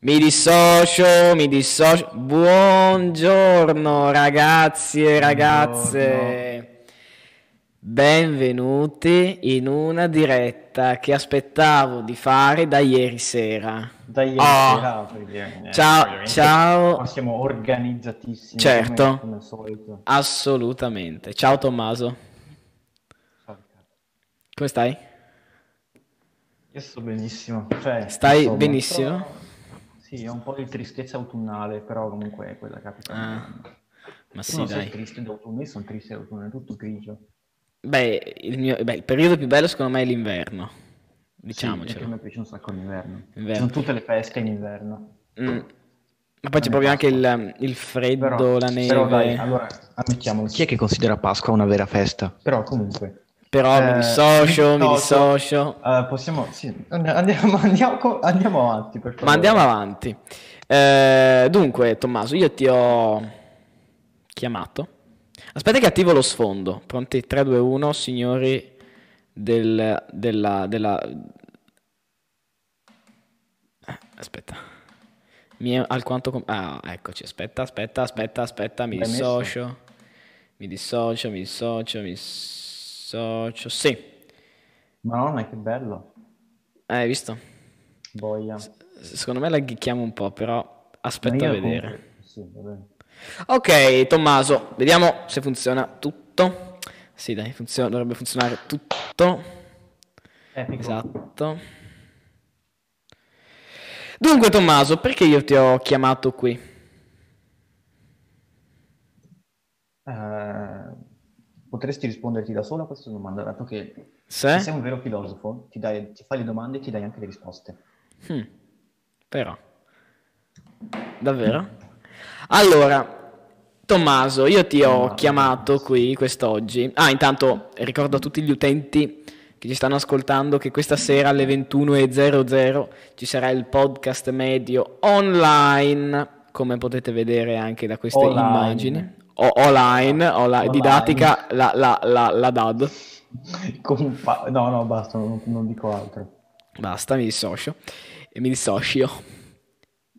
Mi dissocio, mi dissocio. Buongiorno ragazzi e ragazze. Benvenuti in una diretta che aspettavo di fare da ieri sera. Da ieri Oh. sera, perché, eh, Ciao, ciao. qua siamo organizzatissimi Certo. come, come. Assolutamente. Ciao Tommaso, Ciao, come stai? Io sto benissimo, cioè, Stai insomma, benissimo? sto- Sì, ho un po' di tristezza autunnale, però comunque è quella capita. Ah, ma Tu sì, non dai. triste d'autunno, io sono triste d'autunno, è tutto grigio. Beh, il mio, beh, il periodo più bello secondo me è l'inverno. Sì, perché a Diciamocelo. me piace un sacco l'inverno. Ci Inverno. sono tutte le feste in inverno. Mm. Ma poi c'è proprio anche Pasqua. il, il freddo, Però, la neve. però dai, allora, ammettiamolo, chi è che considera Pasqua una vera festa? Però comunque... Però mi Eh, dissocio, mi mi dissocio. Eh, possiamo, sì, and- andiamo, andiamo, andiamo avanti per Ma andiamo avanti. Eh, dunque, Tommaso, io ti ho chiamato. Aspetta che attivo lo sfondo. Pronti? 3, 2, 1, signori del, della, della... Eh, Aspetta. Mi è alquanto... com- Ah, eccoci. Aspetta, aspetta, aspetta, aspetta. Mi dissocio. Mi dissocio, mi dissocio, mi dissocio. Sì. Madonna, che bello. Eh, hai visto? Boia. Secondo me la ghicchiamo un po', però aspetta a vedere. Sì. Ok, Tommaso, vediamo se funziona tutto. Sì, dai, funziona- dovrebbe funzionare tutto. Epico. Esatto. Dunque, Tommaso, perché io ti ho chiamato qui? Eh, potresti risponderti da sola a questa domanda, dato che Se? se sei un vero filosofo, ti, dai- ti fai le domande e ti dai anche le risposte. Hmm, Però. Davvero? Allora, Tommaso, io ti ho chiamato qui quest'oggi. Ah, intanto ricordo a tutti gli utenti che ci stanno ascoltando che questa sera alle 21.00 ci sarà il podcast medio online, come potete vedere anche da queste Online. immagini. O- online, online, didattica, la, la, la, la DAD. No, no, basta, non, non dico altro. Basta, mi dissocio. E mi dissocio.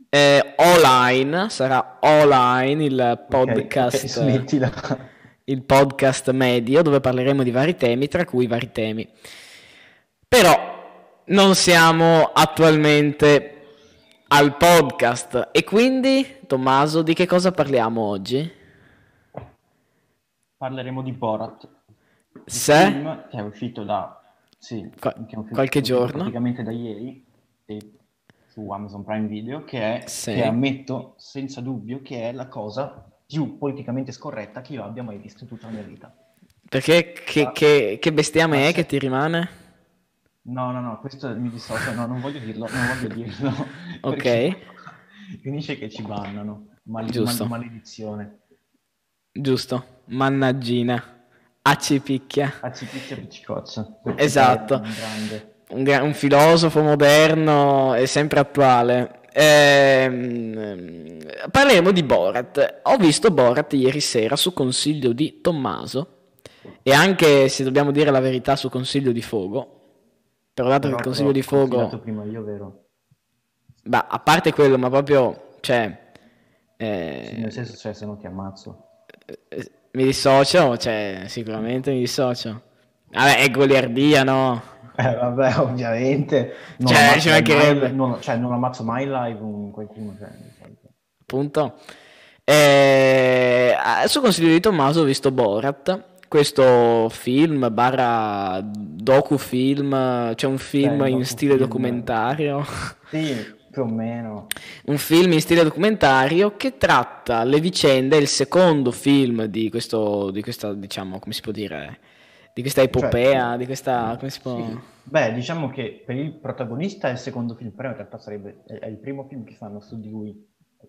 Eh, online, sarà online il podcast, ok, smettila. il podcast medio dove parleremo di vari temi, tra cui vari temi. Però non siamo attualmente al podcast e quindi, Tommaso, di che cosa parliamo oggi? Parleremo di Borat, Se? film che è uscito da... Sì, Qua- che è uscito- qualche giorno. Praticamente da ieri, su Amazon Prime Video, che è, Sì. che ammetto senza dubbio che è la cosa più politicamente scorretta che io abbia mai visto in tutta la mia vita. Perché che, Ah. che, che bestiame Ah, è sì. che ti rimane? No, no, no, questo mi dissocio, no, non voglio dirlo, non voglio dirlo. Ok. Finisce che ci bannano, Mal- Giusto. mal- maledizione. Giusto, mannaggina. A ci picchia. A cipiccia piccicoccia. Esatto. un grande. Un, gra- un filosofo moderno e sempre attuale. Ehm, parleremo di Borat. Ho visto Borat ieri sera su consiglio di Tommaso e anche, se dobbiamo dire la verità, su consiglio di Fogo. Però dato che il consiglio di Fogo... prima io, vero? Beh, a parte quello, ma proprio... Cioè... Sì, eh, nel senso, cioè, se no ti ammazzo. eh, mi dissocio, cioè, sicuramente mi dissocio. Vabbè, è goliardia, no? Eh, vabbè, ovviamente. Non Cioè, ammazzo ci mancherebbe. mai- non, cioè, non ammazzo mai in live un qualcuno. Cioè, solito. Appunto. Eh, su consiglio di Tommaso ho visto Borat, questo film barra docufilm, c'è un film Beh, in stile documentario, Sì, più o meno. un film in stile documentario che tratta le vicende, è il secondo film di questo, di questa, diciamo, come si può dire, di questa epopea, di questa, come si può... Cioè, Sì. Beh, diciamo che per il protagonista è il secondo film, però in realtà sarebbe è, il primo film che fanno su di lui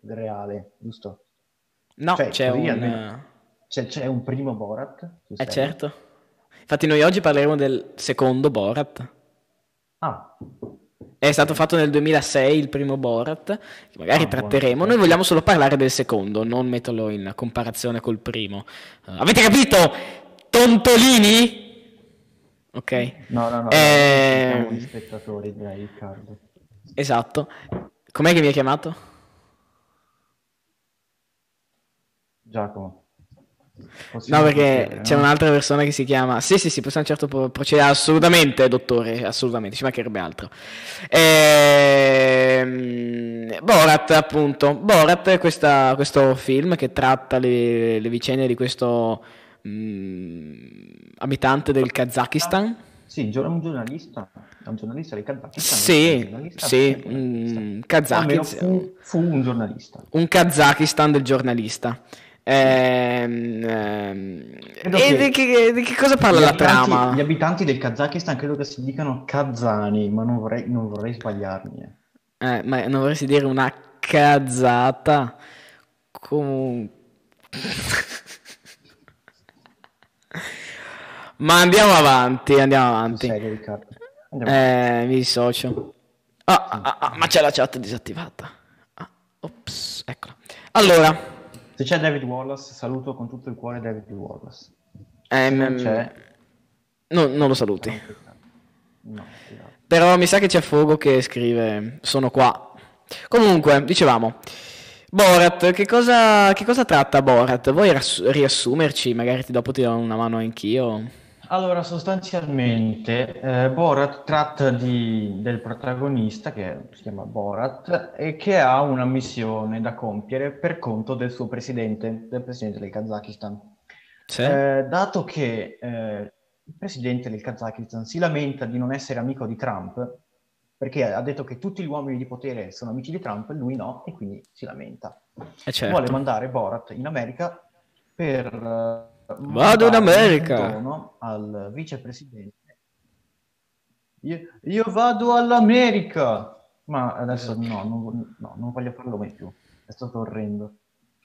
reale, giusto? No, Cioè, c'è un... almeno- C'è, c'è un primo Borat? Eh certo. Infatti noi oggi parleremo del secondo Borat. Ah, È stato fatto nel 2006 il primo Borat, che magari buono. tratteremo. Noi vogliamo solo parlare del secondo, non metterlo in comparazione col primo. Eh, avete capito? Tontolini? Ok, no, no, no, Eh, siamo gli spettatori, direi, Riccardo. esatto. Com'è che mi hai chiamato? Giacomo. No, perché c'è no? un'altra persona che si chiama. Sì, sì, sì, possiamo certo procedere. Assolutamente, dottore, assolutamente, ci mancherebbe altro. Ehm... Borat, appunto. Borat è questa, questo film che tratta le, le vicende di questo mh, mm, abitante del Kazakistan. Sì, un giornalista, un giornalista del Kazakistan. Sì, sì, un Kazakistan. Fu, fu un giornalista. Un Kazakistan del giornalista. Ehm, ehm, e di che, di che, cosa parla la trama? Gli abitanti del Kazakistan credo che si dicano kazani, ma non vorrei, non vorrei sbagliarmi. Eh. Eh, ma non vorresti dire una cazzata? Comunque... ma andiamo avanti, andiamo avanti. Serio, Riccardo? Andiamo eh, mi dissocio. Ah, ah, ah, ma c'è la chat disattivata. Ah, ops, eccola. Allora... Se c'è David Wallace, saluto con tutto il cuore David Wallace. Eh, non c'è... No, non lo saluti. No, esatto. Però mi sa che c'è Fogo che scrive sono qua. Comunque, dicevamo, Borat, che cosa, che cosa tratta Borat? Vuoi riassumerci? Magari dopo ti do una mano anch'io. Allora, sostanzialmente, eh, Borat tratta di, del protagonista, che si chiama Borat, e che ha una missione da compiere per conto del suo presidente, del presidente del Kazakistan. Sì. Eh, dato che eh, il presidente del Kazakistan si lamenta di non essere amico di Trump, perché ha detto che tutti gli uomini di potere sono amici di Trump, lui no, e quindi si lamenta. Eh certo. Vuole mandare Borat in America per Vado in America. Al vicepresidente. Io, io, vado all'America. Ma adesso no non, no, non voglio farlo mai più. È stato orrendo.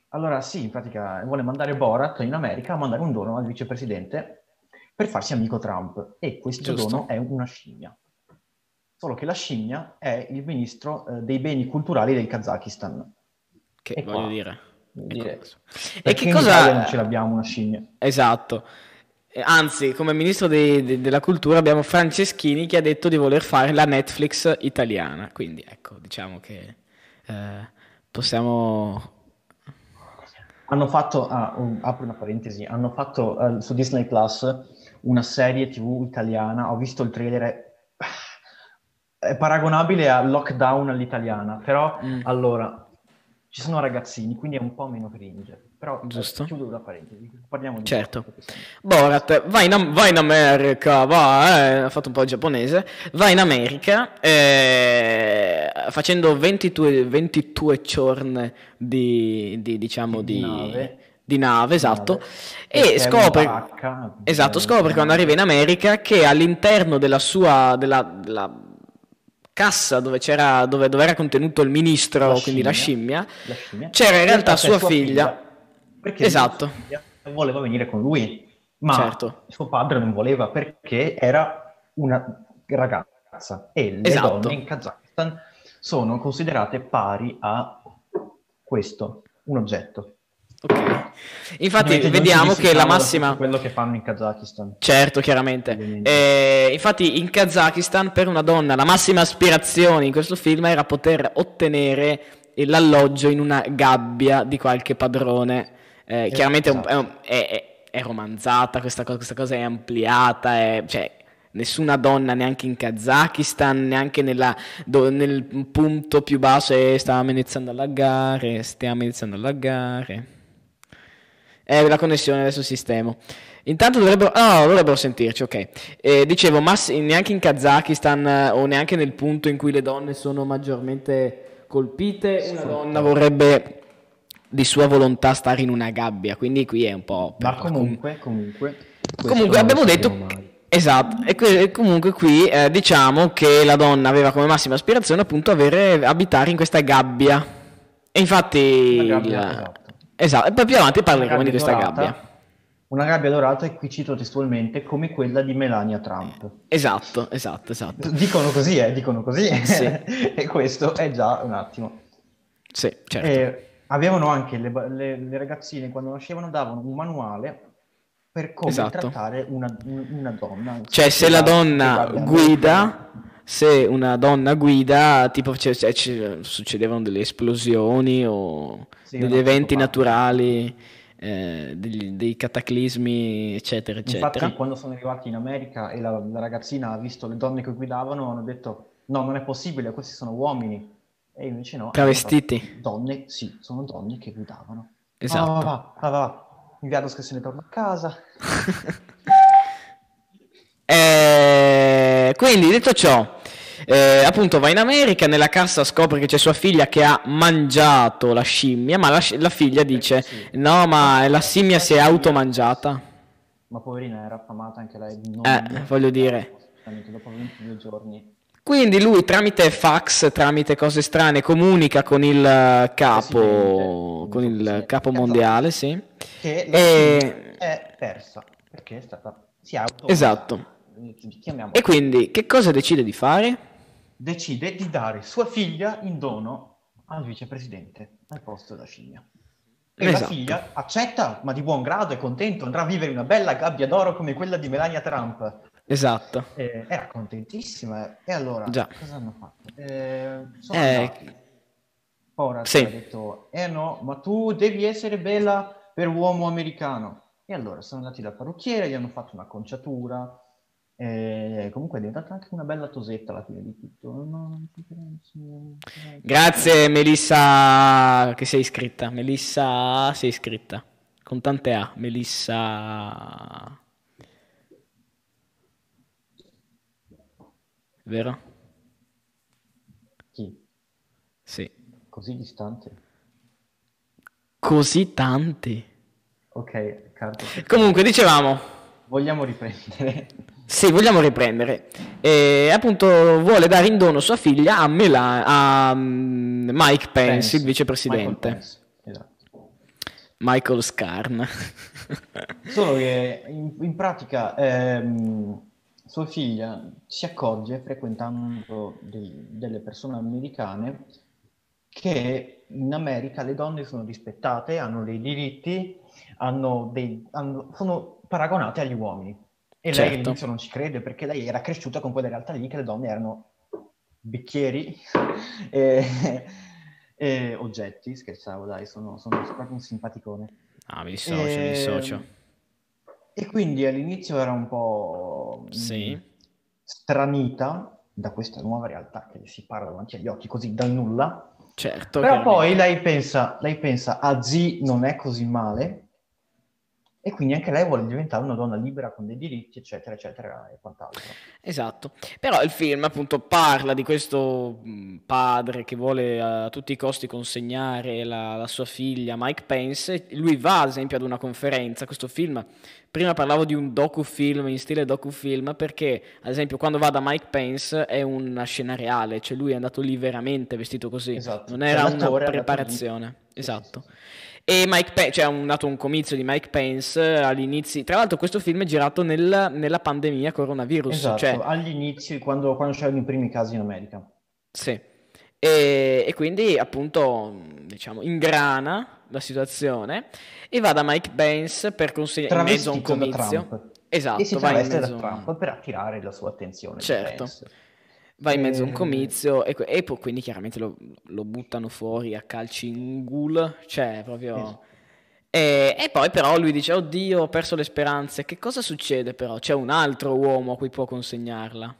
Allora sì, in pratica vuole mandare Borat in America a mandare un dono al vicepresidente per farsi amico Trump. E questo Giusto. dono è una scimmia. Solo che la scimmia è il ministro eh, dei beni culturali del Kazakistan. Che e voglio qua, dire Dire. E che cosa... non ce l'abbiamo una scimmia. Esatto. Anzi, come ministro de- de- della cultura abbiamo Franceschini che ha detto di voler fare la Netflix italiana. Quindi ecco, diciamo che eh, possiamo... Hanno fatto, ah, um, apro una parentesi, hanno fatto uh, su Disney Plus una serie tv italiana, ho visto il trailer, è, è paragonabile a Lockdown all'italiana, però mm. allora ci sono ragazzini, quindi è un po' meno cringe. Però eh, Giusto. Eh, chiudo la parentesi, parliamo di Certo. Borat, vai in, vai in America, va, eh, ha fatto un po' il giapponese, va in America eh, facendo 22, 22 giorni di, di, diciamo, di, di nave di nave, esatto, nave. e scopre, baracca, esatto, scopre quando arriva in America che all'interno della sua, della, della cassa dove, c'era, dove, dove era contenuto il ministro, la quindi la scimmia, la scimmia, c'era in realtà sua, sua figlia. figlia. Perché esatto. voleva venire con lui, ma certo. suo padre non voleva perché era una ragazza e le esatto. donne in Kazakistan sono considerate pari a questo, un oggetto. Ok. Infatti vediamo che la massima... Quello che fanno in Kazakistan. Certo, chiaramente. Eh, infatti in Kazakistan per una donna la massima aspirazione in questo film era poter ottenere l'alloggio in una gabbia di qualche padrone. Eh, chiaramente esatto. è, un, è, è, è, romanzata questa cosa, questa cosa è ampliata, è, cioè nessuna donna neanche in Kazakistan, neanche nella, do, nel punto più basso e stavamo iniziando a laggare, stiamo iniziando a laggare. Eh, la connessione adesso sistemo. Intanto dovrebbero, oh, dovrebbero sentirci, ok. Eh, dicevo, ma neanche in Kazakistan eh, o neanche nel punto in cui le donne sono maggiormente colpite, una donna vorrebbe di sua volontà stare in una gabbia, quindi qui è un po'... Ma comunque, comunque... Comunque abbiamo detto... Esatto, e, que- comunque qui eh, diciamo che la donna aveva come massima aspirazione appunto avere, abitare in questa gabbia. E infatti... Gabbia, la... esatto Esatto, e poi più avanti parleremo di questa dorata, gabbia. Una gabbia dorata, e qui cito testualmente, come quella di Melania Trump. Esatto, esatto, esatto. Dicono così, eh, dicono così. Sì. e questo è già un attimo. Sì, certo. E avevano anche le, le, le, ragazzine, quando nascevano, davano un manuale per come esatto. trattare una, una, donna. Cioè, se la donna guida, se una donna guida, tipo c- c- c- succedevano delle esplosioni o Sì, degli eventi naturali, eh, degli- dei cataclismi, eccetera, eccetera. Infatti, quando sono arrivati in America e la, la ragazzina ha visto le donne che guidavano, hanno detto: No, non è possibile, questi sono uomini. E invece no. Travestiti. Donne, sì, sono donne che guidavano. Esatto. Va, va, va, va, va. Inviato che se ne torna a casa. Eh, quindi, detto ciò, eh, appunto va in America, nella cassa scopre che c'è sua figlia che ha mangiato la scimmia, ma la, la figlia dice sì. no, ma la scimmia si è automangiata. Ma poverina era affamata anche lei. Non Eh, voglio dire. Dopo 22 giorni. Quindi lui tramite fax, tramite cose strane, comunica con il eh, capo, con il capo mondiale, sì. Che E- è persa. Perché è stata... Si è auto... Esatto. Chiamiamola. E quindi che cosa decide di fare? decide di dare sua figlia in dono al vicepresidente al posto della scimmia. E la Esatto. figlia accetta, ma di buon grado, è contento, andrà a vivere in una bella gabbia d'oro come quella di Melania Trump. Esatto. E era contentissima. E allora, Già. cosa hanno fatto? Eh, sono Eh, andati. Ora sì. ha detto, eh no, ma tu devi essere bella per uomo americano. E allora sono andati dal parrucchiere, gli hanno fatto una conciatura. E comunque è diventata anche una bella tosetta alla fine di tutto. No, pensi? Grazie Melissa che sei iscritta. Melissa sei iscritta. Con tante A. Melissa... Vero? Chi? Sì. Così distante? Così tanti. Ok, Carlo. Comunque, dicevamo, Vogliamo riprendere. Sì, vogliamo riprendere. E appunto vuole dare in dono sua figlia a, Mela- a mm, Mike Pence, il vicepresidente. Michael Pence, Esatto. Michael Scarn. Solo che in, in pratica ehm, sua figlia si accorge, frequentando dei- delle persone americane, che in America le donne sono rispettate, hanno dei diritti, hanno dei, hanno- sono paragonate agli uomini. E lei Certo. all'inizio non ci crede perché lei era cresciuta con quella realtà lì che le donne erano bicchieri e, e oggetti, scherzavo dai, sono, sono proprio un simpaticone. Ah, mi dissocio, mi E- dissocio. E quindi all'inizio era un po' mh, Sì. stranita da questa nuova realtà che si parla davanti agli occhi così dal nulla. Certo. Però poi lei pensa, lei pensa, a Z non è così male. E quindi anche lei vuole diventare una donna libera con dei diritti, eccetera, eccetera, e quant'altro. Esatto, però il film appunto parla di questo padre che vuole a tutti i costi consegnare la, la sua figlia Mike Pence, lui va ad esempio ad una conferenza, questo film, prima parlavo di un docufilm in stile docufilm perché ad esempio quando va da Mike Pence è una scena reale, cioè lui è andato lì veramente vestito così, Esatto. non Cioè, era una preparazione, Sì, esatto. sì, sì. E Mike Pence, c'è un, nato un comizio di Mike Pence all'inizio. Tra l'altro, questo film è girato nel- nella pandemia coronavirus. Esatto, Cioè, agli inizi, quando, quando c'erano i primi casi in America. sì. E, e quindi, appunto, diciamo, ingrana la situazione e va da Mike Pence per consegnare in mezzo a un comizio. Esatto, e si va in mezzo- da Trump per attirare la sua attenzione. Certo. Va in mezzo a un Eh, comizio e, e poi quindi chiaramente lo, lo buttano fuori a calci in ghoul, cioè proprio... Esatto. E, e poi però lui dice, oddio, ho perso le speranze, che cosa succede però? C'è un altro uomo a cui può consegnarla.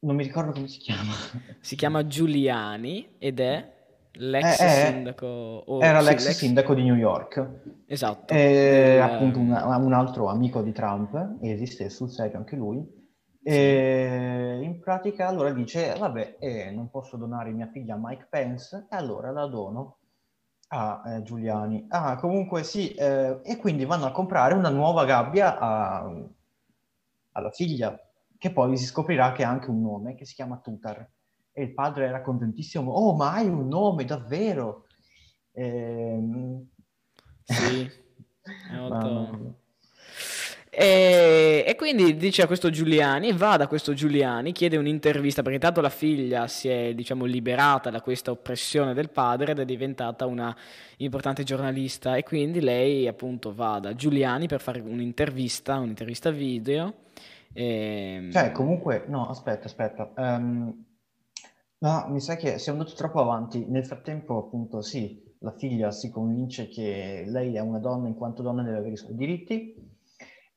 Non mi ricordo come si chiama. Si chiama Giuliani ed è l'ex Eh, eh, sindaco... o- Era sì, l'ex l'ex- sindaco di New York. Esatto. E del- appunto un, un altro amico di Trump, esiste sul serio anche lui. E in pratica allora dice, vabbè, eh, non posso donare mia figlia a Mike Pence, e allora la dono a eh, Giuliani. Ah, comunque sì, eh, e quindi vanno a comprare una nuova gabbia a- alla figlia, che poi si scoprirà che ha anche un nome, che si chiama Tutar. E il padre era contentissimo, oh, ma hai un nome, davvero? Ehm... Sì, è molto-. E, quindi dice a questo Giuliani, va da questo Giuliani, chiede un'intervista perché tanto la figlia si è, diciamo, liberata da questa oppressione del padre ed è diventata una importante giornalista e quindi lei appunto va da Giuliani per fare un'intervista, un'intervista video E... Cioè, comunque, no, aspetta, aspetta. Um, no, mi sa che siamo andati troppo avanti. Nel frattempo, appunto, sì, la figlia si convince che lei è una donna in quanto donna deve avere i suoi diritti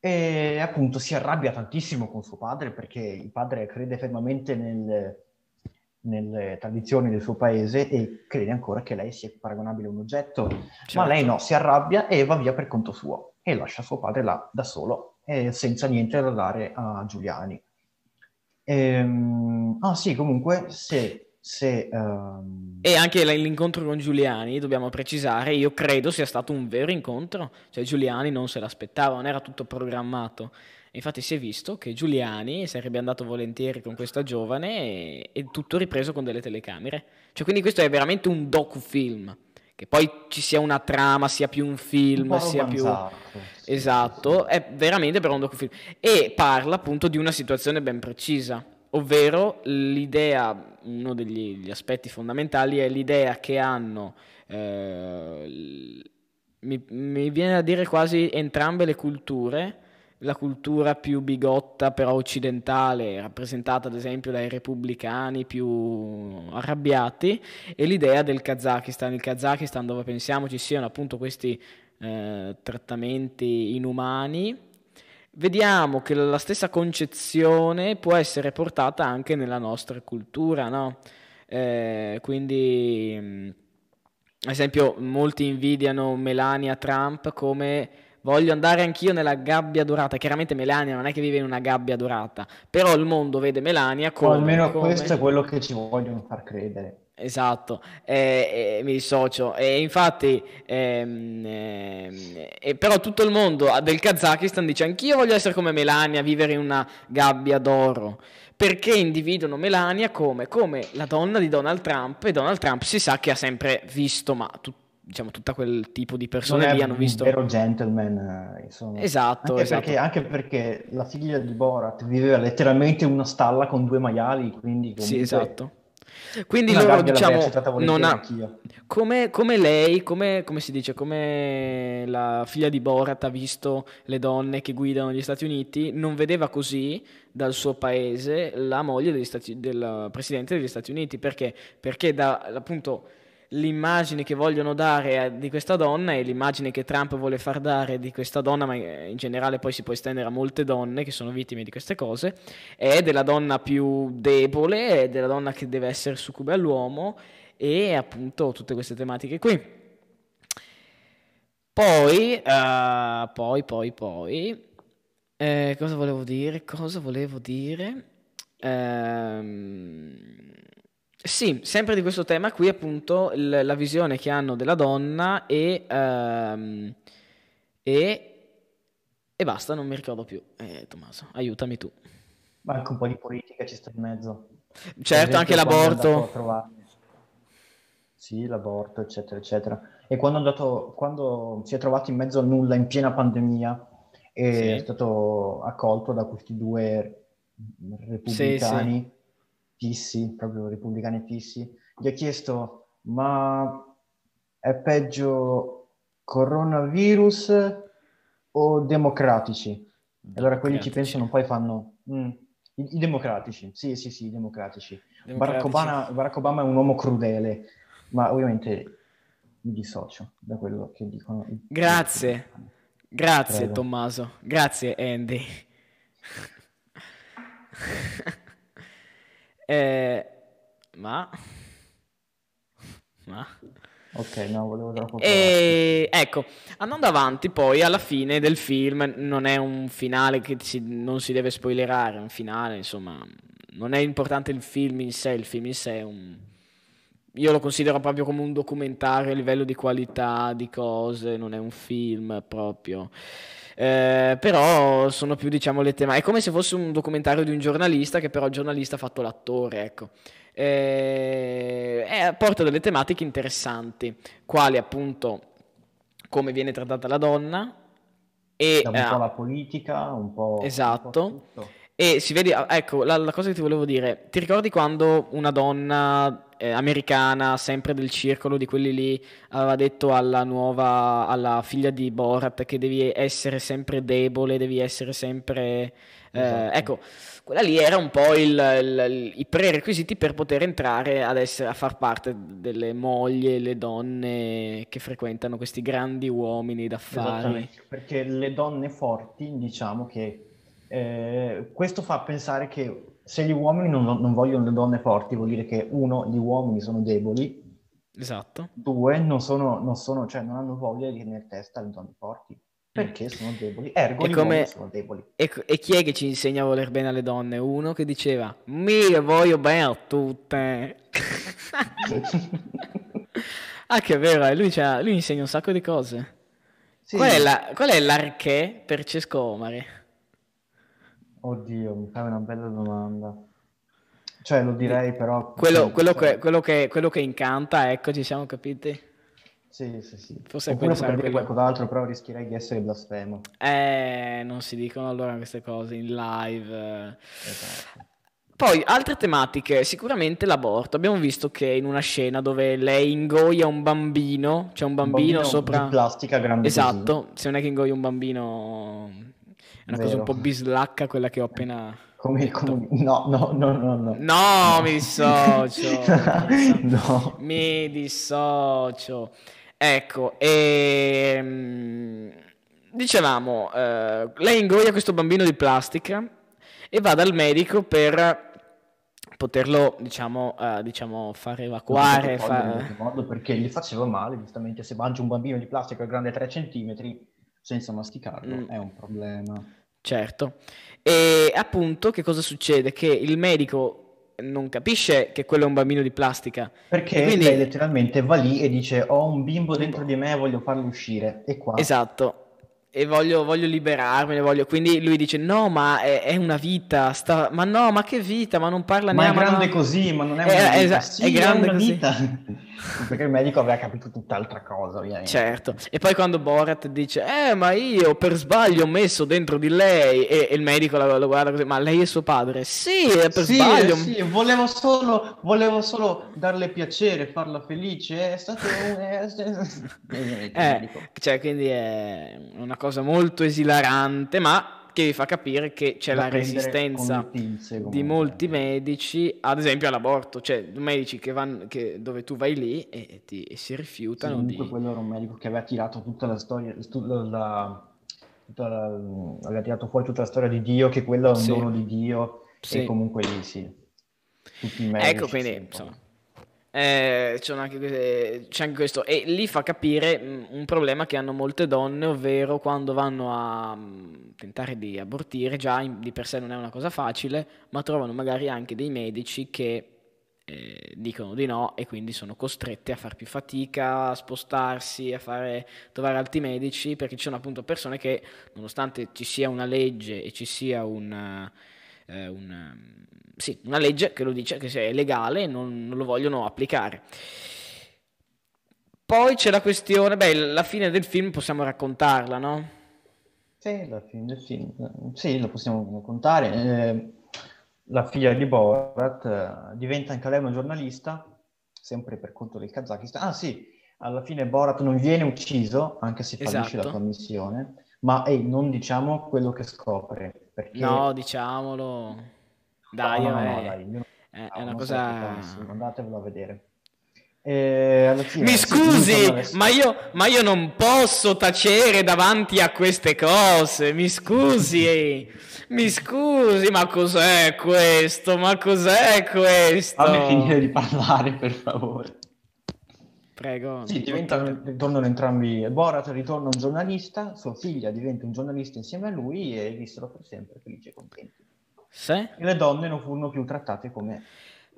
e appunto si arrabbia tantissimo con suo padre perché il padre crede fermamente nel, nelle tradizioni del suo paese e crede ancora che lei sia paragonabile a un oggetto, certo. ma lei no, si arrabbia e va via per conto suo e lascia suo padre là da solo e senza niente da dare a Giuliani. Ehm, ah sì, comunque se se, um... E anche l'incontro con Giuliani, dobbiamo precisare, io credo sia stato un vero incontro, cioè Giuliani non se l'aspettava, non era tutto programmato. Infatti si è visto che Giuliani sarebbe andato volentieri con questa giovane e, e tutto ripreso con delle telecamere. Cioè, quindi questo è veramente un docufilm. Che poi ci sia una trama, sia più un film, un sia più... Sì, esatto, sì, sì. è veramente però un docufilm. E parla appunto di una situazione ben precisa ovvero l'idea, uno degli aspetti fondamentali è l'idea che hanno, eh, mi, mi, viene da dire quasi entrambe le culture, la cultura più bigotta però occidentale, rappresentata ad esempio dai repubblicani più arrabbiati, e l'idea del Kazakistan, il Kazakistan dove pensiamo ci siano appunto questi eh, trattamenti inumani vediamo che la stessa concezione può essere portata anche nella nostra cultura, no? Eh, quindi, mm, ad esempio, molti invidiano Melania Trump come voglio andare anch'io nella gabbia dorata. Chiaramente Melania non è che vive in una gabbia dorata, però il mondo vede Melania come... O almeno come... questo è quello che ci vogliono far credere. Esatto, eh, eh, mi dissocio. E infatti, ehm, eh, però tutto il mondo del Kazakistan dice anch'io voglio essere come Melania, vivere in una gabbia d'oro. Perché individuano Melania come, come la donna di Donald Trump e Donald Trump si sa che ha sempre visto, ma tu, diciamo tutta quel tipo di persone lì hanno visto... un vero gentleman, insomma. Esatto, anche esatto. Perché, anche perché la figlia di Borat viveva letteralmente in una stalla con due maiali, quindi comunque... Sì, esatto quindi Una loro diciamo non ha come, come, lei, come, come, si dice, come la figlia di Borat ha visto le donne che guidano gli Stati Uniti, non vedeva così dal suo paese la moglie Stati, del presidente degli Stati Uniti perché? Perché da appunto l'immagine che vogliono dare di questa donna e l'immagine che Trump vuole far dare di questa donna, ma in generale poi si può estendere a molte donne che sono vittime di queste cose, è della donna più debole, è della donna che deve essere succube all'uomo e appunto tutte queste tematiche qui. Poi, uh, poi, poi, poi, eh, cosa volevo dire? Cosa volevo dire? Ehm sì, sempre di questo tema qui appunto l- la visione che hanno della donna e, ehm, e, e basta, non mi ricordo più. Eh, Tommaso, aiutami tu. Ma anche un po' di politica ci sta in mezzo. Certo, anche l'aborto. Sì, l'aborto, eccetera, eccetera. E quando, andato, quando si è trovato in mezzo a nulla in piena pandemia sì. è stato accolto da questi due repubblicani. Sì, sì fissi, proprio repubblicani fissi, gli ha chiesto ma è peggio coronavirus o democratici? E allora quelli ci pensano poi fanno mm, i, i, democratici, sì sì sì, i democratici. democratici. Barack, Obama, Barack Obama è un uomo crudele, ma ovviamente mi dissocio da quello che dicono. Grazie, grazie Prego. Tommaso, grazie Andy. Eh, ma... Ma... Ok, no, volevo troppo... E... Ecco, andando avanti poi, alla fine del film, non è un finale che si, non si deve spoilerare, è un finale, insomma, non è importante il film in sé, il film in sé è un... Io lo considero proprio come un documentario a livello di qualità, di cose, non è un film proprio. Eh, però sono più diciamo le tematiche, è come se fosse un documentario di un giornalista che però il giornalista ha fatto l'attore, ecco. Eh, eh, porta delle tematiche interessanti, quali appunto come viene trattata la donna e un po' la politica, un po'... Esatto. Un po e si vede, ecco, la, la, cosa che ti volevo dire, ti ricordi quando una donna eh, americana, sempre del circolo di quelli lì, aveva detto alla nuova, alla figlia di Borat che devi essere sempre debole, devi essere sempre... Eh, Esatto. ecco, quella lì era un po' il- il- i prerequisiti per poter entrare ad essere, a far parte delle mogli e le donne che frequentano questi grandi uomini d'affari. Perché le donne forti, diciamo che eh, questo fa pensare che se gli uomini non, non vogliono le donne forti, vuol dire che uno, gli uomini sono deboli, Esatto. due, non sono, non sono, cioè non hanno voglia di tenere testa alle donne forti, perché sono deboli, ergo E gli come- sono deboli. E, e chi è che ci insegna a voler bene alle donne? Uno che diceva, mi le voglio bene a tutte. ah, che è vero, eh, lui, c'ha- lui insegna un sacco di cose. Sì. Qual è, la- qual è l'arché per Cesco Omari? Oddio, mi fai una bella domanda. Cioè, lo direi però... Quello, sì, quello cioè, che, quello, che, quello che incanta, ecco, ci siamo capiti? Sì, sì, sì. Forse Oppure potrei dire qualcos'altro, però rischierei di essere blasfemo. Eh, non si dicono allora queste cose in live. eh. Esatto. Poi, altre tematiche, sicuramente l'aborto. Abbiamo visto che in una scena dove lei ingoia un bambino, c'è un Un bambino, bambino sopra... di plastica grande così. Esatto, se non è che ingoia un bambino... È una cosa Vero. un po' bislacca quella che ho appena... Come, come- No, no, no, no, no. No, mi dissocio. No. Mi dissocio. Ecco, ehm, dicevamo, eh, lei ingoia questo bambino di plastica e va dal medico per poterlo, diciamo, eh, diciamo fare evacuare. Fa- modo, perché gli faceva male, giustamente, se mangi un bambino di plastica grande 3 centimetri senza masticarlo Mm. è un problema. Certo. E appunto, che cosa succede? Che il medico non capisce che quello è un bambino di plastica. Perché quindi- lei letteralmente va lì e dice ho un bimbo dentro di me voglio farlo uscire. E qua Esatto. E voglio, voglio liberarmene, voglio... Quindi lui dice: No, ma è, è una vita. sta- Ma no, ma che vita? Ma non parla Ma è neanche. grande no." così, ma non è Eh, una vita. esa- Sì, è grande una così. vita. Perché il medico aveva capito tutt'altra cosa, ovviamente. Certo. E poi quando Borat dice: Eh, ma io per sbaglio ho messo dentro di lei. E, e il medico lo, lo guarda così: Ma lei è suo padre? Sì, è per Sì, sbaglio. sì, volevo solo, volevo solo darle piacere, farla felice, è stato un... Eh, cioè, quindi è una cosa molto esilarante, ma che vi fa capire che c'è la resistenza pinze, di molti medici, ad esempio all'aborto, cioè medici che vanno, che- dove tu vai lì e, ti, e si Sì, rifiutano comunque di... quello era un medico che aveva tirato tutta la storia, la- la- tutta la- aveva tirato fuori tutta la storia di Dio, che quello è un Sì. dono di Dio, Sì. e comunque lì sì, tutti i medici. Ecco, quindi, sì, insomma, eh, c'è anche, que- c'è anche questo. E lì fa capire mh, un problema che hanno molte donne, ovvero quando vanno a mh, tentare di abortire, già di per sé non è una cosa facile, ma trovano magari anche dei medici che eh, dicono di no e quindi sono costrette a far più fatica, a spostarsi, a fare, trovare altri medici, perché ci sono appunto persone che, nonostante ci sia una legge e ci sia un, eh, un, sì, una legge che lo dice che se è legale non, non lo vogliono applicare. Poi c'è la questione, beh, la fine del film possiamo raccontarla, no? Sì, la fine del film, sì, lo possiamo contare. Eh, la figlia di Borat eh, diventa anche lei una giornalista, sempre per conto del Kazakistan. Ah sì, alla fine Borat non viene ucciso, anche se fallisce Esatto. la sua missione, ma ehi, non diciamo quello che scopre, perché... No, diciamolo. Dai, No, no, è, no, dai, non- è- è no, una cosa... Andatevelo a vedere. E alla fine, Mi scusi, ma io, ma io non posso tacere davanti a queste cose. Mi scusi, mi scusi, ma cos'è questo? Ma cos'è questo? Fammi finire di parlare, per favore. Prego. Sì, diventano, ritornano entrambi. Borat ritorna un giornalista, sua figlia diventa un giornalista insieme a lui e vissero per sempre felici e contenti. Sì? Le donne non furono più trattate come...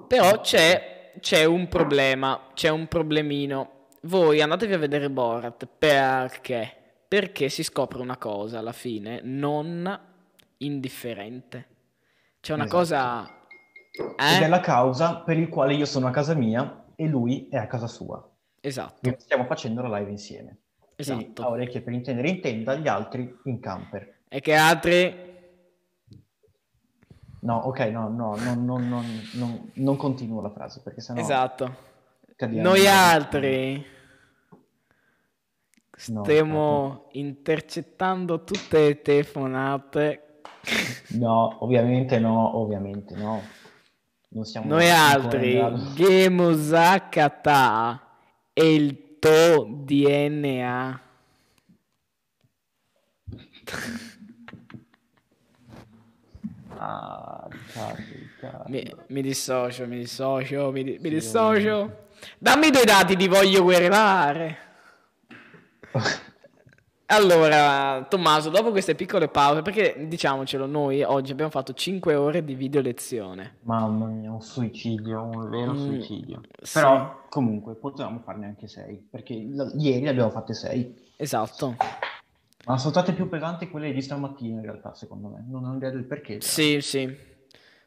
Però c'è, c'è un problema, c'è un problemino. Voi andatevi a vedere Borat perché? Perché si scopre una cosa alla fine non indifferente. C'è una Esatto. cosa... Ed è Eh? la causa per il quale io sono a casa mia e lui è a casa sua. Esatto, Stiamo facendo la live insieme. Esatto. ha orecchie per intendere intenda, gli altri in camper. E che altri... No, ok, no, no, non, non, non, non, non continuo la frase perché sennò Esatto. cadiamo. Noi altri No, stiamo intercettando tutte le telefonate. No, ovviamente no, ovviamente no. Non siamo Noi altri, Gemusakata e il tuo DNA. Mi, mi dissocio, mi dissocio, mi, di- mi dissocio. Dammi due dati, ti voglio querelare. Allora, Tommaso, dopo queste piccole pause, perché diciamocelo, noi oggi abbiamo fatto 5 ore di video lezione. Mamma mia, un suicidio, un vero Mm, suicidio. sì. Però comunque potevamo farne anche sei, perché l- ieri ne abbiamo fatte sei. Esatto. Ma sono state più pesanti quelle di stamattina in realtà, secondo me. Non ho idea del perché. però. Sì, sì.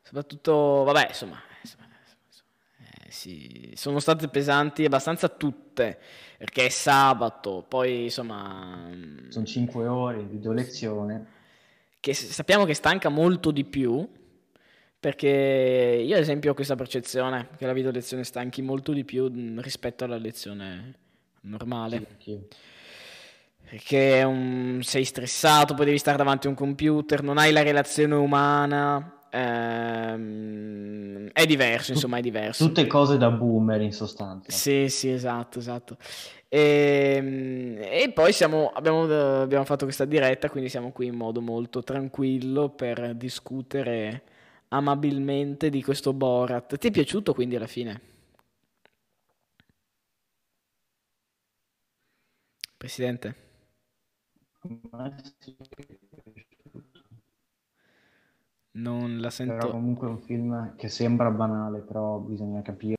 Soprattutto, vabbè, insomma, insomma, insomma, insomma, eh, sì, sono state pesanti abbastanza tutte, perché è sabato, poi insomma, mm, Sono cinque ore di video lezione. che sappiamo che stanca molto di più, perché io ad esempio ho questa percezione che la video lezione stanchi molto di più mm, rispetto alla lezione normale. Sì, Perché um, sei stressato, poi devi stare davanti a un computer, non hai la relazione umana. ehm, è diverso, insomma, è diverso. Tutte cose da boomer in sostanza. Sì, sì, esatto, esatto. Ehm, E, poi siamo, abbiamo, abbiamo fatto questa diretta, quindi siamo qui in modo molto tranquillo per discutere amabilmente di questo Borat. Ti è piaciuto quindi alla fine? Presidente? Non la Però sento. comunque è un film che sembra banale, però bisogna capire.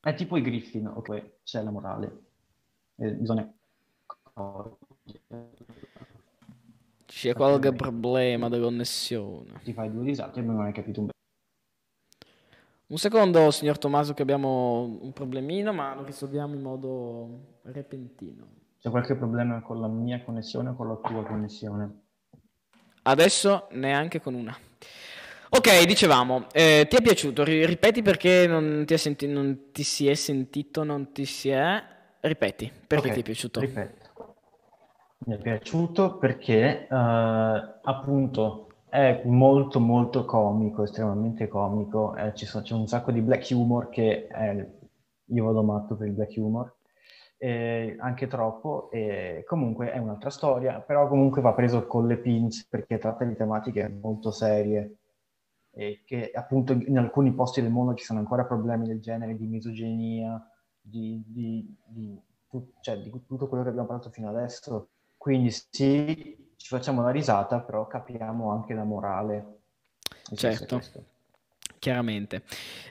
È tipo i Griffin, ok, c'è la morale. E bisogna... C'è qualche problema di connessione. Ti fai due risate e non hai capito un Un secondo, signor Tommaso, che abbiamo un problemino, ma lo risolviamo in modo repentino. C'è qualche problema con la mia connessione o con la tua connessione? Adesso neanche con una. Ok, dicevamo, eh, ti è piaciuto? Ri- ripeti perché non ti, è senti- non ti si è sentito, non ti si è... Ripeti, perché Ok, ti è piaciuto? Ripeto. Mi è piaciuto perché eh, appunto è molto molto comico, estremamente comico. eh, ci sono- c'è un sacco di black humor che è- io vado matto per il black humor, eh, anche troppo. E comunque è un'altra storia, però comunque va preso con le pinze perché tratta di tematiche molto serie e che appunto in alcuni posti del mondo ci sono ancora problemi del genere di misoginia, di, di- di tut- cioè, di tutto quello che abbiamo parlato fino adesso. Quindi sì, ci facciamo una risata, però capiamo anche la morale. Certo. Chiaramente.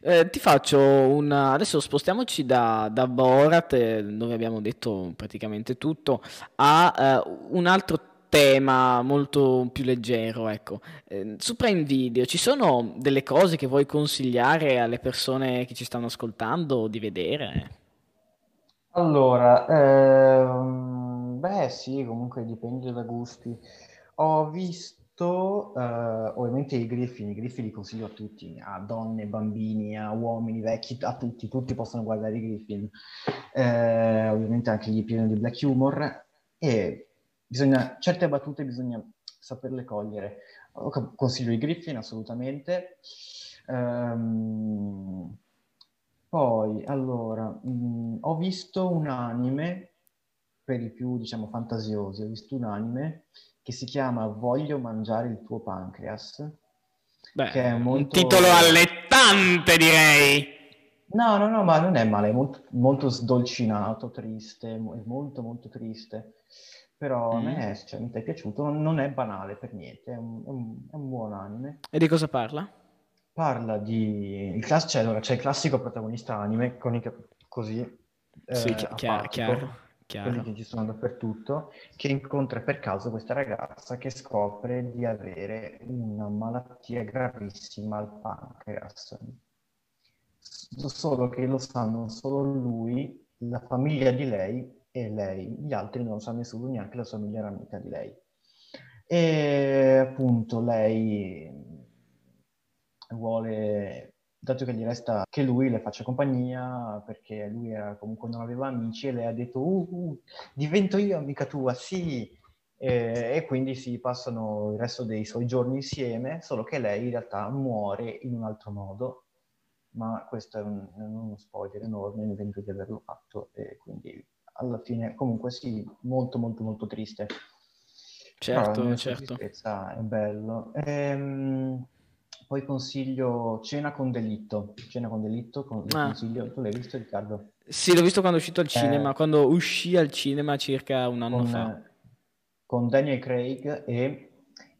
Eh, ti faccio una... Adesso spostiamoci da, da Borat, eh, dove abbiamo detto praticamente tutto, a eh, un altro tema molto più leggero, ecco. Eh, su Prime Video ci sono delle cose che vuoi consigliare alle persone che ci stanno ascoltando di vedere? Allora, ehm, beh sì, comunque dipende da gusti. Ho visto, eh, ovviamente i Griffin, i Griffin li consiglio a tutti, a donne, bambini, a uomini, vecchi, a tutti, tutti possono guardare i Griffin. Eh, ovviamente anche gli pieni di black humor e bisogna, certe battute bisogna saperle cogliere. Consiglio i Griffin assolutamente. Ehm, poi, allora, mh, ho visto un anime per i più, diciamo, fantasiosi. Ho visto un anime che si chiama Voglio mangiare il tuo pancreas, Beh, che è un molto... titolo allettante, direi. No, no, no, ma non è male, è molto, molto sdolcinato, triste, è molto, molto triste. Però a Mm. me, cioè, mi è piaciuto, non, è banale per niente, è un, è un- è un buon anime. E di cosa parla? Parla di... Il class- c'è, allora, c'è il classico protagonista anime, con i così, Sì, eh, chi- chiaro, che ci sono dappertutto, che incontra per caso questa ragazza che scopre di avere una malattia gravissima al pancreas. Solo che lo sanno solo lui, la famiglia di lei e lei, gli altri non lo sa nessuno, neanche la sua migliore amica di lei. E appunto lei vuole, dato che gli resta che lui le faccia compagnia, perché lui era, comunque non aveva amici e lei ha detto, uh, uh divento io amica tua, sì, e, e, quindi si passano il resto dei suoi giorni insieme, solo che lei in realtà muore in un altro modo, ma questo è, un, è uno spoiler enorme, mi vento di averlo fatto e quindi alla fine comunque sì, molto molto molto triste. Certo, certo. È bello. Ehm, poi consiglio Cena con delitto. Cena con delitto, con, ah. consiglio. Tu l'hai visto Riccardo? Sì, l'ho visto quando è uscito al cinema, eh, quando uscì al cinema circa un anno con, fa. Con Daniel Craig e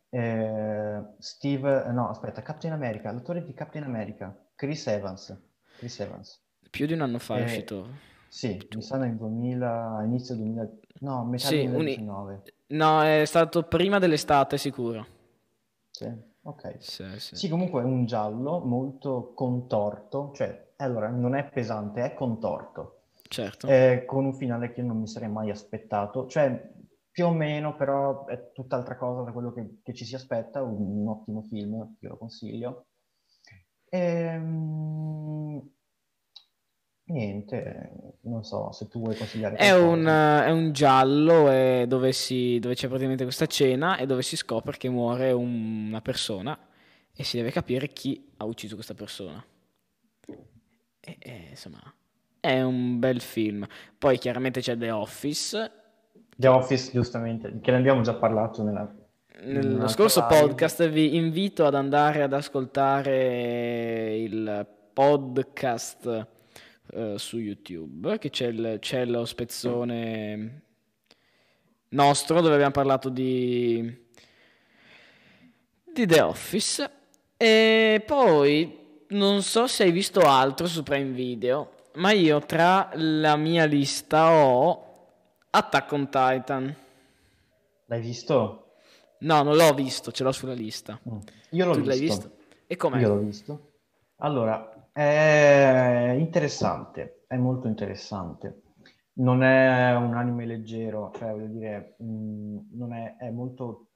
eh, Steve, no aspetta, Captain America, l'attore di Captain America, Chris Evans. Chris Evans. Più di un anno fa è eh, uscito. Sì, mi sa nel 2000, inizio 2000, no, metà sì, 2019. Uni... No, è stato prima dell'estate sicuro. Sì, ok. Sì, sì. sì, comunque è un giallo molto contorto, cioè, allora, non è pesante, è contorto. Certo. Eh, con un finale che io non mi sarei mai aspettato, cioè più o meno, però è tutt'altra cosa da quello che, che ci si aspetta, un, un, ottimo film, io lo consiglio. Ehm, niente, non so se tu vuoi consigliare è un, è un, giallo eh, dove, si, dove, c'è praticamente questa cena e dove si scopre che muore un, una persona e si deve capire chi ha ucciso questa persona. E, e, insomma, è un bel film. Poi chiaramente c'è The Office The Office, giustamente, che ne abbiamo già parlato nella, nello scorso podcast. Vi invito ad andare ad ascoltare il podcast uh, su YouTube, che c'è, il, c'è lo spezzone nostro dove abbiamo parlato di, di The Office. E poi non so se hai visto altro su Prime Video, ma io tra la mia lista ho Attack on Titan. L'hai visto? No, non l'ho visto, ce l'ho sulla lista. Mm. Io l'ho tu visto. l'hai visto? E com'è? Io l'ho visto. Allora, è interessante, è molto interessante. Non è un anime leggero, cioè voglio dire, mh, mm, non è, è, molto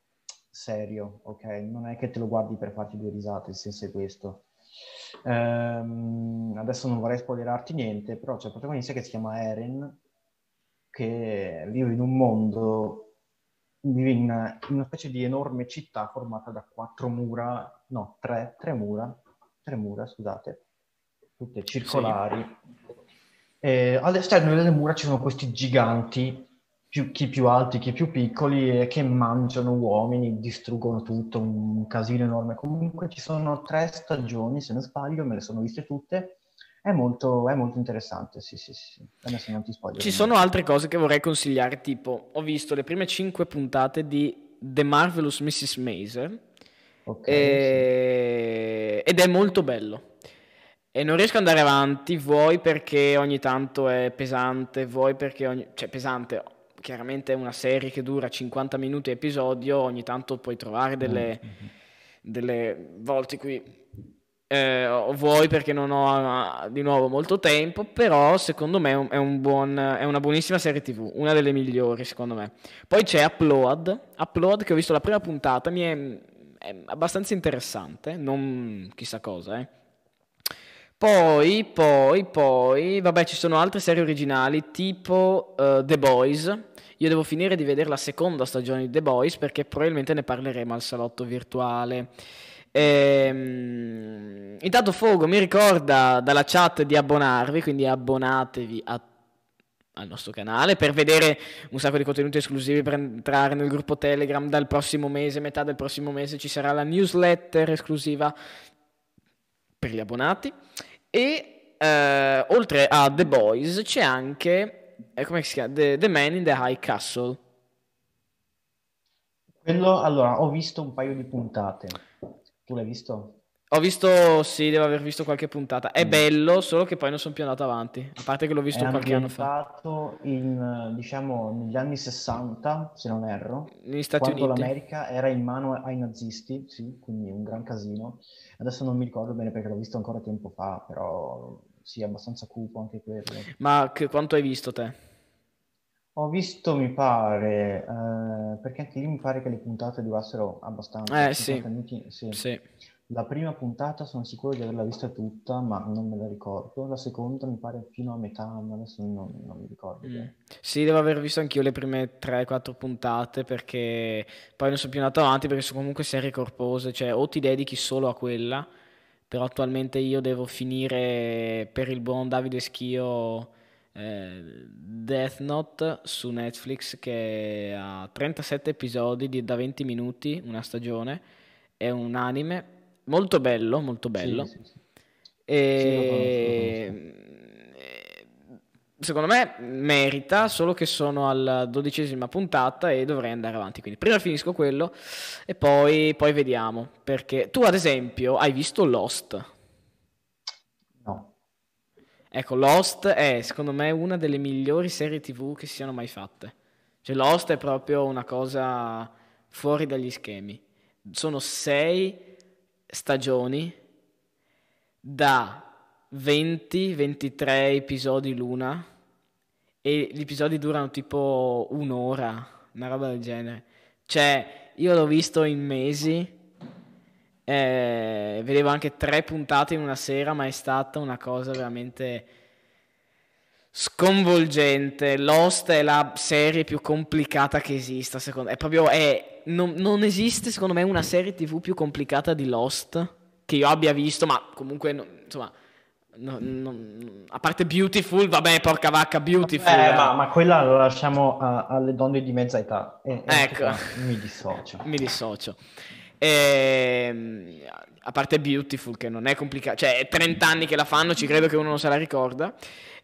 serio, ok? Non è che te lo guardi per farti due risate, il senso è questo. Ehm, adesso non vorrei spoilerarti niente, però c'è un protagonista che si chiama Eren, che vive in un mondo, vive in, in una specie di enorme città formata da quattro mura, no, tre, tre mura, tre mura, scusate, tutte circolari. Sì. E all'esterno delle mura ci sono questi giganti, più, chi più alti, chi più piccoli, che mangiano uomini, distruggono tutto, un casino enorme. Comunque ci sono tre stagioni, se non sbaglio, me le sono viste tutte, è molto, è molto interessante, sì, sì, sì. Adesso non ti spoglio. Ci sono altre cose che vorrei consigliare, tipo, ho visto le prime cinque puntate di The Marvelous Mrs. Maisel okay, e... sì. ed è molto bello. E non riesco ad andare avanti, vuoi perché ogni tanto è pesante, vuoi perché ogni... cioè pesante, chiaramente è una serie che dura 50 minuti episodio, ogni tanto puoi trovare delle, mm-hmm. delle volte cui eh, vuoi perché non ho uh, di nuovo molto tempo, però secondo me è, un buon, è, una buonissima serie TV, una delle migliori secondo me. Poi c'è Upload, Upload che ho visto la prima puntata, mi è, è abbastanza interessante, non chissà cosa, eh. Poi, poi, poi, vabbè, ci sono altre serie originali tipo uh, The Boys. Io devo finire di vedere la seconda stagione di The Boys perché probabilmente ne parleremo al salotto virtuale. Ehm, intanto Fogo mi ricorda dalla chat di abbonarvi, quindi abbonatevi a, al nostro canale per vedere un sacco di contenuti esclusivi, per entrare nel gruppo Telegram dal prossimo mese, metà del prossimo mese ci sarà la newsletter esclusiva per gli abbonati e eh, oltre a The Boys c'è anche, eh, come si chiama? The, The Man in the High Castle. Quello, allora, ho visto un paio di puntate. Tu l'hai visto? Ho visto, sì, devo aver visto qualche puntata. È mm. bello, solo che poi non sono più andato avanti. A parte che l'ho visto è qualche anno fa. È in, diciamo, negli anni 60, se non erro. Negli Stati quando Uniti. l'America era in mano ai nazisti, sì, quindi un gran casino. Adesso non mi ricordo bene perché l'ho visto ancora tempo fa, però sì, è abbastanza cupo anche quello. Ma che, quanto hai visto te? Ho visto, mi pare, eh, perché anche lì mi pare che le puntate durassero abbastanza. Eh sì. Minuti, sì. sì. La prima puntata sono sicuro di averla vista tutta, ma non me la ricordo. La seconda mi pare fino a metà, ma adesso non, non mi ricordo. Mm. Sì, devo aver visto anch'io le prime 3-4 puntate perché poi non sono più andato avanti perché sono comunque serie corpose, cioè o ti dedichi solo a quella, però attualmente io devo finire per il buon Davide Schio eh, Death Note su Netflix che ha 37 episodi di, da 20 minuti, una stagione, è un anime molto bello, molto bello. Sì, sì, sì. E... Secondo me merita, solo che sono alla dodicesima puntata e dovrei andare avanti. Quindi prima finisco quello e poi, poi vediamo. Perché tu, ad esempio, hai visto Lost? No. Ecco, Lost è secondo me una delle migliori serie TV che siano mai fatte. Cioè, Lost è proprio una cosa fuori dagli schemi. Sono sei stagioni da 20-23 episodi l'una e gli episodi durano tipo un'ora, una roba del genere. Cioè, io l'ho visto in mesi, eh, vedevo anche tre puntate in una sera, ma è stata una cosa veramente sconvolgente. Lost è la serie più complicata che esista, secondo me. È proprio, è, non, non, esiste, secondo me, una serie TV più complicata di Lost che io abbia visto, ma comunque, no, insomma, no, no, a parte Beautiful, vabbè, porca vacca, Beautiful. Eh, ma, ma, quella lo lasciamo a, alle donne di mezza età. E, ecco. Mi dissocio. mi dissocio. E, ehm, a parte Beautiful, che non è complicato, cioè è 30 anni che la fanno, ci credo che uno non se la ricorda.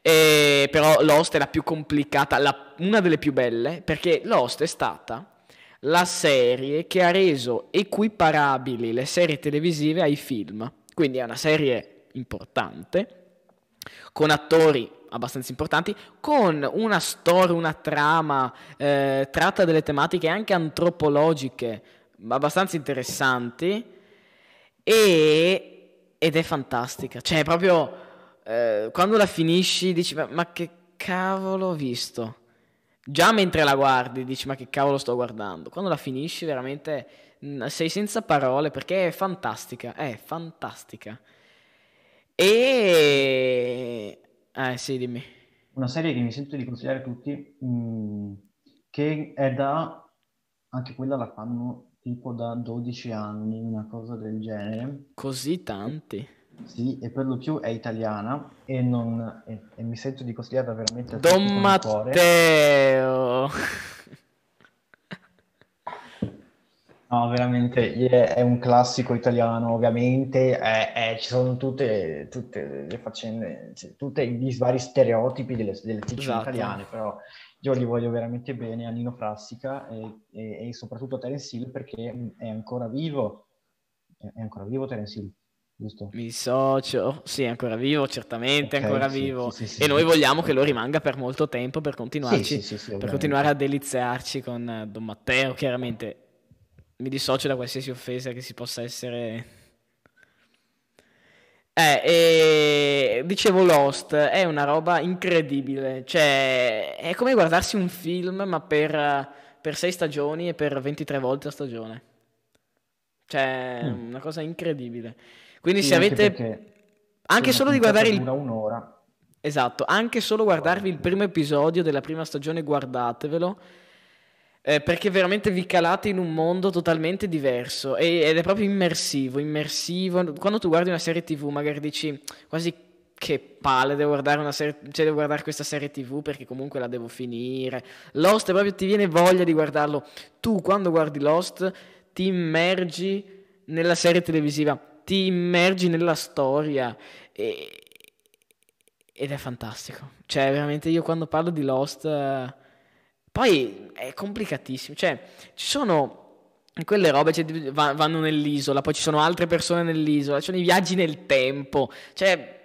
E, però Lost è la più complicata, la, una delle più belle, perché Lost è stata la serie che ha reso equiparabili le serie televisive ai film. Quindi è una serie importante, con attori abbastanza importanti, con una storia, una trama, eh, tratta delle tematiche anche antropologiche abbastanza interessanti e, ed è fantastica. Cioè, proprio eh, quando la finisci dici ma, ma, che cavolo ho visto? Già mentre la guardi dici ma che cavolo sto guardando? Quando la finisci veramente sei senza parole perché è fantastica, è fantastica. E... Eh sì, dimmi. Una serie che mi sento di consigliare a tutti, mh, che è da... anche quella la fanno tipo da 12 anni, una cosa del genere. Così tanti? Sì, e per lo più è italiana e, non, e, e mi sento di consigliarla veramente a Don Matteo! No, veramente è un classico italiano, ovviamente, è, è, ci sono tutte, tutte, le faccende, cioè, tutti i vari stereotipi delle, delle esatto. italiane, però io li voglio veramente bene a Nino Frassica e, e, e soprattutto a Terence Hill perché è ancora vivo, è ancora vivo Terence Hill giusto? Mi dissocio, sì, è ancora vivo, certamente, okay, ancora sì, vivo. Sì, sì, e noi vogliamo che lo rimanga per molto tempo per per continuare a deliziarci con eh, Don Matteo, chiaramente. Mi dissocio da qualsiasi offesa che si possa essere... Eh, e dicevo Lost, è una roba incredibile, cioè è come guardarsi un film ma per, per sei stagioni e per 23 volte a stagione. Cioè, mm. una cosa incredibile. Quindi sì, se avete... Anche, anche solo di guardare il... un'ora. Esatto, anche solo guardarvi il primo episodio della prima stagione, guardatevelo. Eh, perché veramente vi calate in un mondo totalmente diverso e, ed è proprio immersivo, immersivo. Quando tu guardi una serie TV magari dici quasi che palle, devo guardare, una serie, cioè devo guardare questa serie TV perché comunque la devo finire. Lost proprio ti viene voglia di guardarlo. Tu quando guardi Lost ti immergi nella serie televisiva ti immergi nella storia e... ed è fantastico. Cioè, veramente io quando parlo di Lost... Eh... Poi è complicatissimo, cioè ci sono quelle robe cioè, vanno nell'isola, poi ci sono altre persone nell'isola, ci sono i viaggi nel tempo, cioè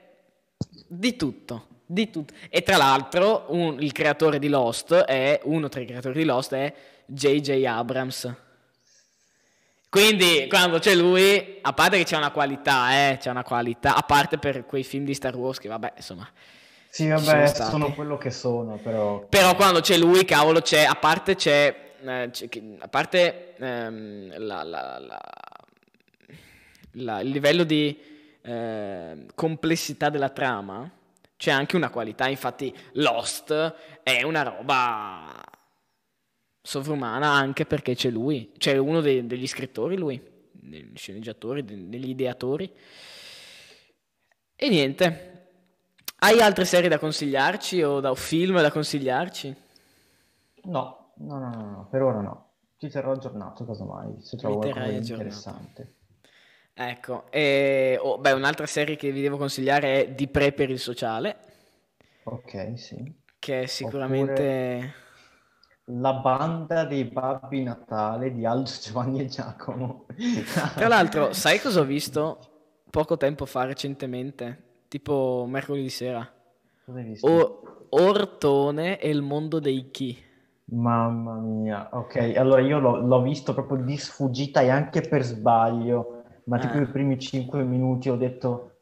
di tutto, di tutto. E tra l'altro un, il creatore di Lost è, uno tra i creatori di Lost è J.J. Abrams. Quindi quando c'è lui, a parte che c'è una qualità, eh, c'è una qualità, a parte per quei film di Star Wars che vabbè, insomma... Sì, vabbè, sono, sono, quello che sono, però... Però quando c'è lui, cavolo, c'è, a parte c'è, eh, c'è a parte ehm, la, la, la, la- il livello di eh, complessità della trama, c'è anche una qualità. Infatti, Lost è una roba sovrumana anche perché c'è lui, c'è uno dei- degli scrittori, lui, degli sceneggiatori, de- degli ideatori. E niente. Hai altre serie da consigliarci o da o film da consigliarci? No, no, no, no, no, per ora no. Ti terrò aggiornato, casomai, se trovo qualcosa di interessante. Ecco, e, oh, beh, un'altra serie che vi devo consigliare è Di Pre per il sociale, Ok, sì. che è sicuramente... La banda dei Babbi Natale di Aldo, Giovanni e Giacomo. Tra l'altro, sai cosa ho visto poco tempo fa recentemente? Tipo mercoledì sera. Cosa hai visto? O- Ortone e il mondo dei chi. Mamma mia, ok, allora io l'ho l'ho visto proprio di sfuggita e anche per sbaglio, ma tipo Eh. i primi cinque minuti ho detto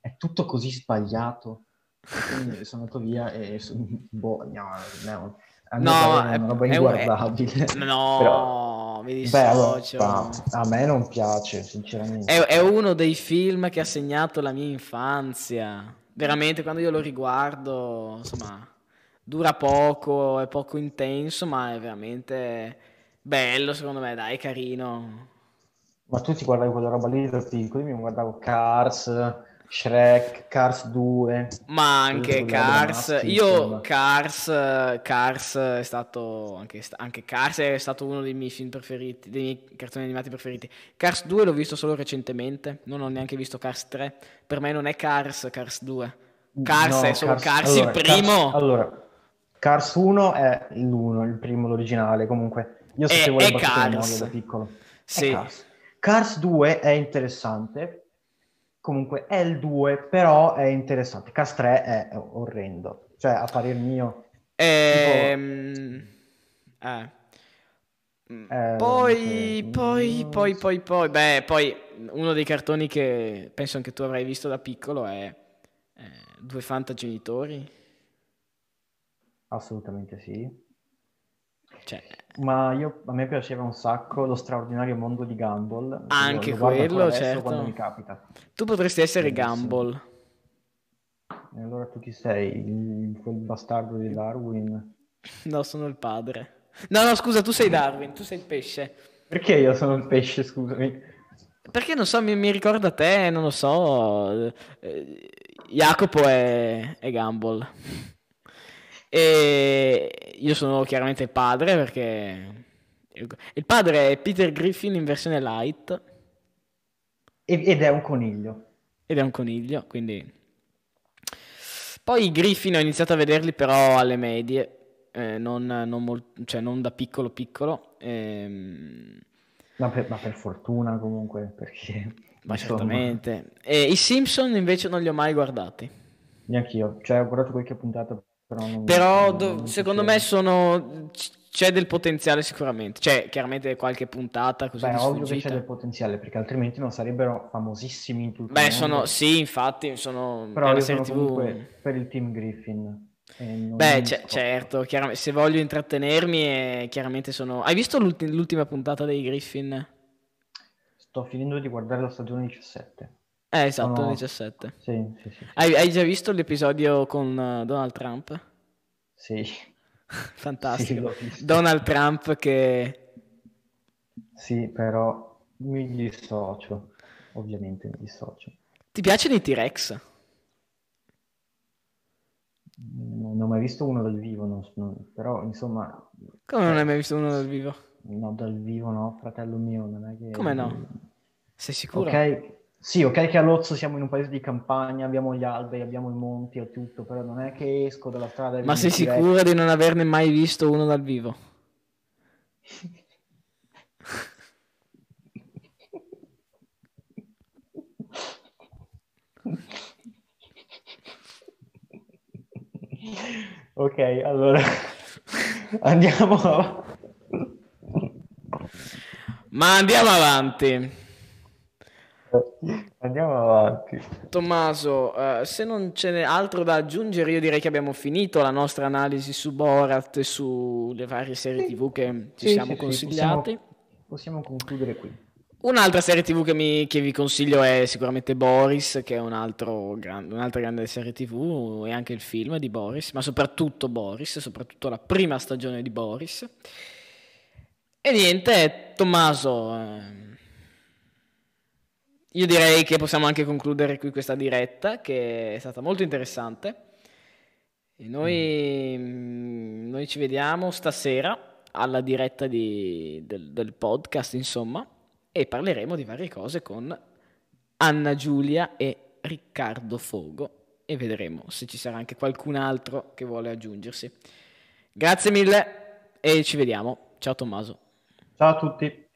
è tutto così sbagliato. Quindi sono andato via e so- boh, no, no, No, è è- una roba è inguardabile. No, Però- mi Beh, allora, dissocio. a me non piace, sinceramente. È, è uno dei film che ha segnato la mia infanzia. Veramente, quando io lo riguardo, insomma, dura poco, è poco intenso, ma è veramente bello, secondo me, dai, è carino. Ma tu ti guardavi quella roba lì da piccolo, io mi guardavo Cars, Shrek, Cars 2. Ma anche Cars, io. Cars, Cars è stato, anche, anche Cars è stato uno dei miei film preferiti, dei miei cartoni animati preferiti. Cars 2 l'ho visto solo recentemente, non ho neanche visto Cars 3, per me non è Cars, Cars 2. Cars No, è solo Cars, allora, il primo. Cars- allora, Cars 1 è l'1, il primo, l'originale. Comunque, io sapevo è le battute Cars. da piccolo. Sì. Cars. Cars 2 è interessante. Comunque è il 2, però è interessante. 3 è orrendo. Cioè, a parer mio, Ehm, eh. Mm, Eh, Poi, ok, poi, poi, poi, poi, beh, poi uno dei cartoni che penso anche tu avrai visto da piccolo è eh, Due Fantagenitori. assolutamente sì. Cioè, Ma io, a me piaceva un sacco lo straordinario mondo di Gumball. Anche guardo ancora quello, certo. Quando mi capita. tu potresti essere Bellissimo. Gumball. E allora tu chi sei? Quel bastardo di Darwin? No, sono il padre. No, no, scusa, tu sei Darwin, tu sei il pesce. Perché io sono il pesce, scusami? Perché non so, mi, mi ricorda te, non lo so. eh, Jacopo è, è Gumball. E io sono chiaramente il padre perché il, padre è Peter Griffin in versione light ed è un coniglio. ed è un coniglio, quindi... Poi i Griffin ho iniziato a vederli però alle medie, eh, non, non mol- cioè non da piccolo piccolo. ehm, Ma per, ma per fortuna comunque, perché... ma insomma, certamente. E i Simpson invece non li ho mai guardati. Neanch'io. Cioè, ho guardato qualche puntata, però non... Però non- do- secondo me sono... c- c'è del potenziale sicuramente. C'è chiaramente qualche puntata così Beh, ovvio che c'è del potenziale, perché altrimenti non sarebbero famosissimi in tutto Beh, il mondo. sono... Sì, infatti, sono... Però io sono TV... comunque per il team Griffin. Beh, scocco. certo, chiaramente, se voglio intrattenermi, eh, chiaramente sono... Hai visto l'ulti- l'ultima puntata dei Griffin? Sto finendo di guardare la stagione 17. Eh, esatto, Sono- 17. Sì, sì, sì. Hai, hai già visto l'episodio con eh, Donald Trump? Sì, Fantastico. Donald Trump che... Sì, però mi dissocio. Ovviamente mi dissocio. Ti piacciono i T-Rex? Non ho mai visto uno dal vivo, non- non- però insomma, Come non hai mai visto uno dal vivo? no, dal vivo no, fratello mio, non è che... Come no? Sei sicuro? Ok, sì, ok che a Lozzo siamo in un paese di campagna, abbiamo gli alberi, abbiamo i monti e tutto, però non è che esco dalla strada e Ma sei sicuro di non averne mai visto uno dal vivo? Ok, allora andiamo avanti. Ma andiamo avanti. Andiamo avanti. Tommaso, eh, se non ce n'è altro da aggiungere, io direi che abbiamo finito la nostra analisi su Borat e sulle varie serie Sì. TV che ci Sì, siamo sì, consigliati. possiamo, possiamo concludere qui. Un'altra serie TV che, mi, che, vi consiglio è sicuramente Boris, che è un altro gran, un'altra grande serie TV, e anche il film di Boris, ma soprattutto Boris, soprattutto la prima stagione di Boris. E niente, Tommaso, eh, io direi che possiamo anche concludere qui questa diretta, che è stata molto interessante. E noi, mm. noi ci vediamo stasera alla diretta di, del, del podcast, insomma e parleremo di varie cose con Anna Giulia e Riccardo Fogo e vedremo se ci sarà anche qualcun altro che vuole aggiungersi. Grazie mille e ci vediamo. Ciao Tommaso. Ciao a tutti.